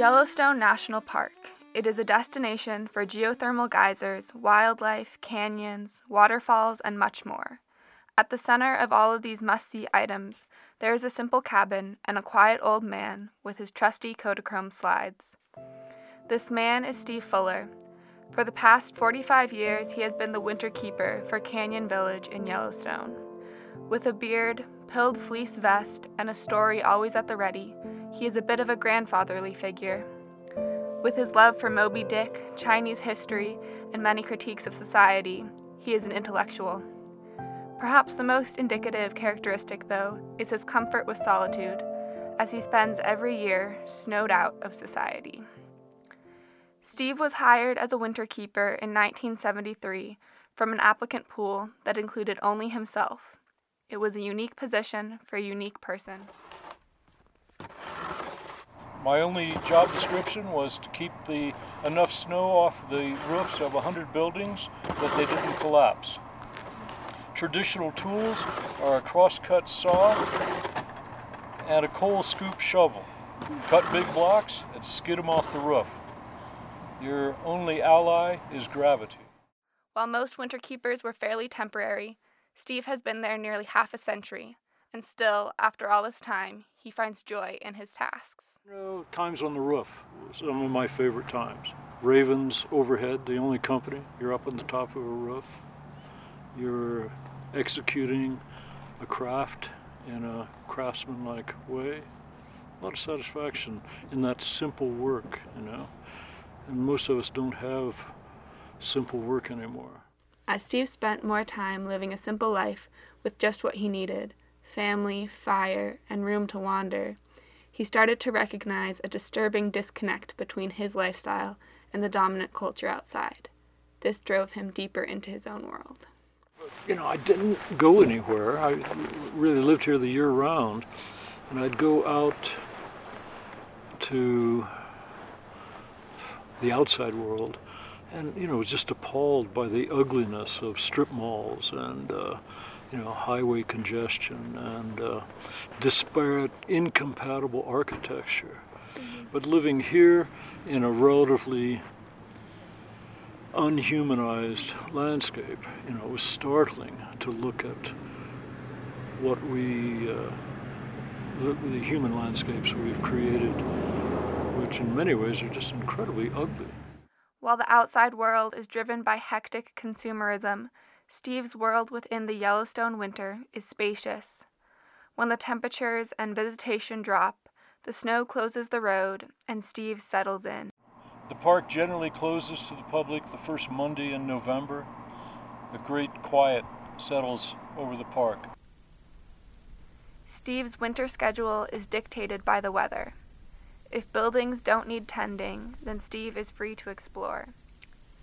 Yellowstone National Park. It is a destination for geothermal geysers, wildlife, canyons, waterfalls, and much more. At the center of all of these must see items, there is a simple cabin and a quiet old man with his trusty Kodachrome slides. This man is Steve Fuller. For the past 45 years, he has been the winter keeper for Canyon Village in Yellowstone. With a beard, pilled fleece vest, and a story always at the ready, he is a bit of a grandfatherly figure. With his love for Moby Dick, Chinese history, and many critiques of society, he is an intellectual. Perhaps the most indicative characteristic, though, is his comfort with solitude, as he spends every year snowed out of society. Steve was hired as a winter keeper in 1973 from an applicant pool that included only himself. It was a unique position for a unique person. My only job description was to keep the enough snow off the roofs of 100 buildings that they didn't collapse. Traditional tools are a crosscut saw and a coal scoop shovel. Cut big blocks and skid them off the roof. Your only ally is gravity. While most winter keepers were fairly temporary, Steve has been there nearly half a century, and still, after all this time, he finds joy in his tasks. You know, times on the roof, some of my favorite times. Ravens overhead, the only company. You're up on the top of a roof. You're executing a craft in a craftsman-like way. A lot of satisfaction in that simple work, you know. And most of us don't have simple work anymore. As Steve spent more time living a simple life with just what he needed family, fire, and room to wander he started to recognize a disturbing disconnect between his lifestyle and the dominant culture outside. This drove him deeper into his own world. You know, I didn't go anywhere. I really lived here the year round, and I'd go out to the outside world and you know was just appalled by the ugliness of strip malls and uh, you know, highway congestion and uh, disparate, incompatible architecture. Mm-hmm. But living here in a relatively unhumanized landscape, you know, it was startling to look at what we, uh, the, the human landscapes we've created, which in many ways are just incredibly ugly. While the outside world is driven by hectic consumerism, Steve's world within the Yellowstone winter is spacious. When the temperatures and visitation drop, the snow closes the road and Steve settles in. The park generally closes to the public the first Monday in November. A great quiet settles over the park. Steve's winter schedule is dictated by the weather. If buildings don't need tending, then Steve is free to explore.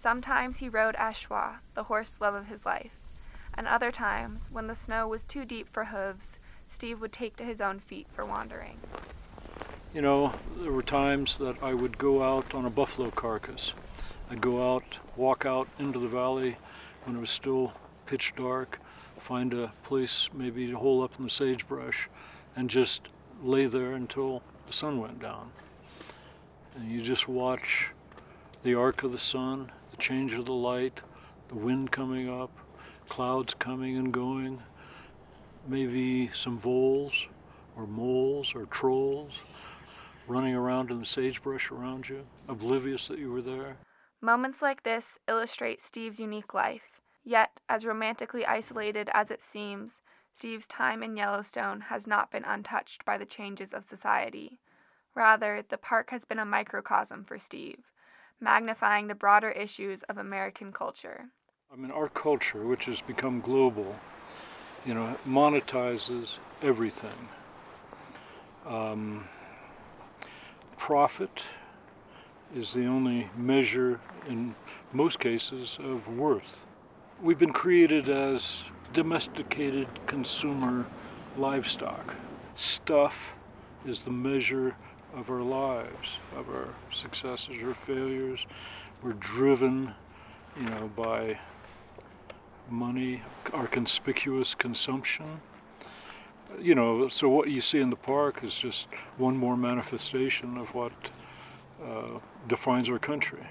Sometimes he rode Ashwa, the horse love of his life, and other times, when the snow was too deep for hooves, Steve would take to his own feet for wandering. You know, there were times that I would go out on a buffalo carcass. I'd go out, walk out into the valley when it was still pitch dark, find a place maybe to hole up in the sagebrush, and just lay there until the sun went down. And you just watch the arc of the sun change of the light, the wind coming up, clouds coming and going, maybe some voles or moles or trolls running around in the sagebrush around you, oblivious that you were there. Moments like this illustrate Steve's unique life. Yet, as romantically isolated as it seems, Steve's time in Yellowstone has not been untouched by the changes of society. Rather, the park has been a microcosm for Steve, magnifying the broader issues of American culture. I mean, our culture, which has become global, you know, monetizes everything. Um, profit is the only measure, in most cases, of worth. We've been created as domesticated consumer livestock. Stuff is the measure of our lives, of our successes or failures. We're driven, you know, by money, our conspicuous consumption. You know, so what you see in the park is just one more manifestation of what uh, defines our country.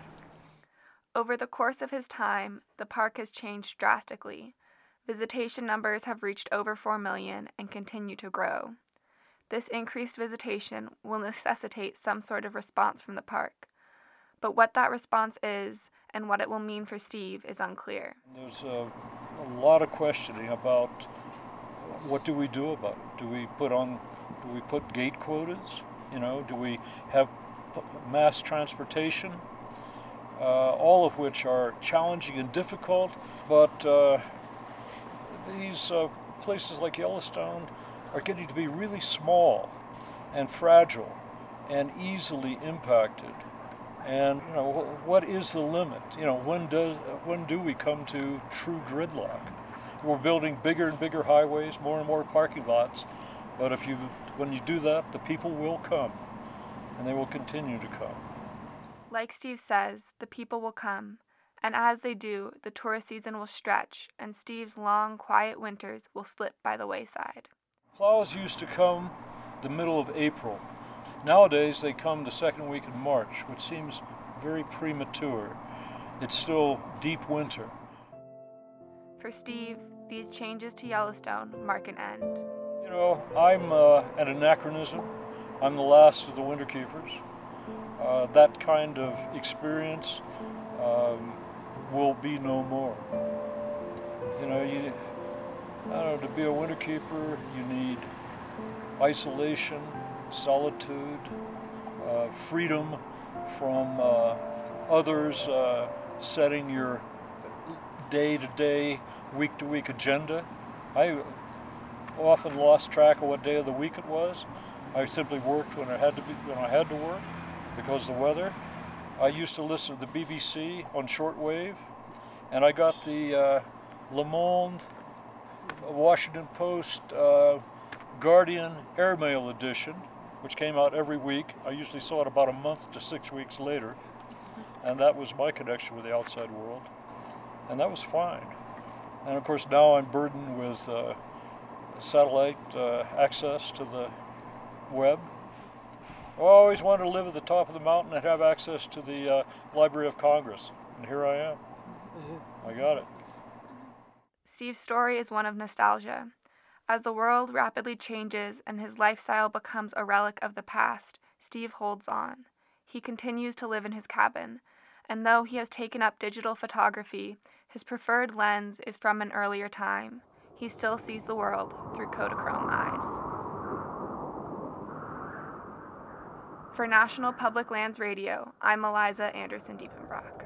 Over the course of his time, the park has changed drastically. Visitation numbers have reached over 4 million and continue to grow. This increased visitation will necessitate some sort of response from the park. But what that response is and what it will mean for Steve is unclear. There's a, a lot of questioning about what do we do about it? Do we put on, do we put gate quotas? You know, do we have mass transportation? Uh, all of which are challenging and difficult, but uh, these uh, places like Yellowstone are getting to be really small and fragile and easily impacted. And you know, what is the limit? You know, when does when do we come to true gridlock? We're building bigger and bigger highways, more and more parking lots, but if you when you do that, the people will come, and they will continue to come. Like Steve says, the people will come, and as they do, the tourist season will stretch, and Steve's long, quiet winters will slip by the wayside. Plows used to come the middle of April. Nowadays, they come the second week in March, which seems very premature. It's still deep winter. For Steve, these changes to Yellowstone mark an end. You know, I'm uh, an anachronism. I'm the last of the winter keepers. Uh, that kind of experience um, will be no more. You know, you, To be a winter keeper, you need isolation, solitude, uh, freedom from uh, others uh, setting your day to day, week to week agenda. I often lost track of what day of the week it was. I simply worked when I had to be when I had to work because of the weather. I used to listen to the BBC on shortwave, and I got the uh, Le Monde, Washington Post, uh, Guardian Airmail edition, which came out every week. I usually saw it about a month to six weeks later, and that was my connection with the outside world, and that was fine. And of course, now I'm burdened with uh, satellite uh, access to the web. I always wanted to live at the top of the mountain and have access to the uh, Library of Congress, and here I am. I got it. Steve's story is one of nostalgia. As the world rapidly changes and his lifestyle becomes a relic of the past, Steve holds on. He continues to live in his cabin, and though he has taken up digital photography, his preferred lens is from an earlier time. He still sees the world through Kodachrome eyes. For National Public Lands Radio, I'm Eliza Anderson Diepenbrock.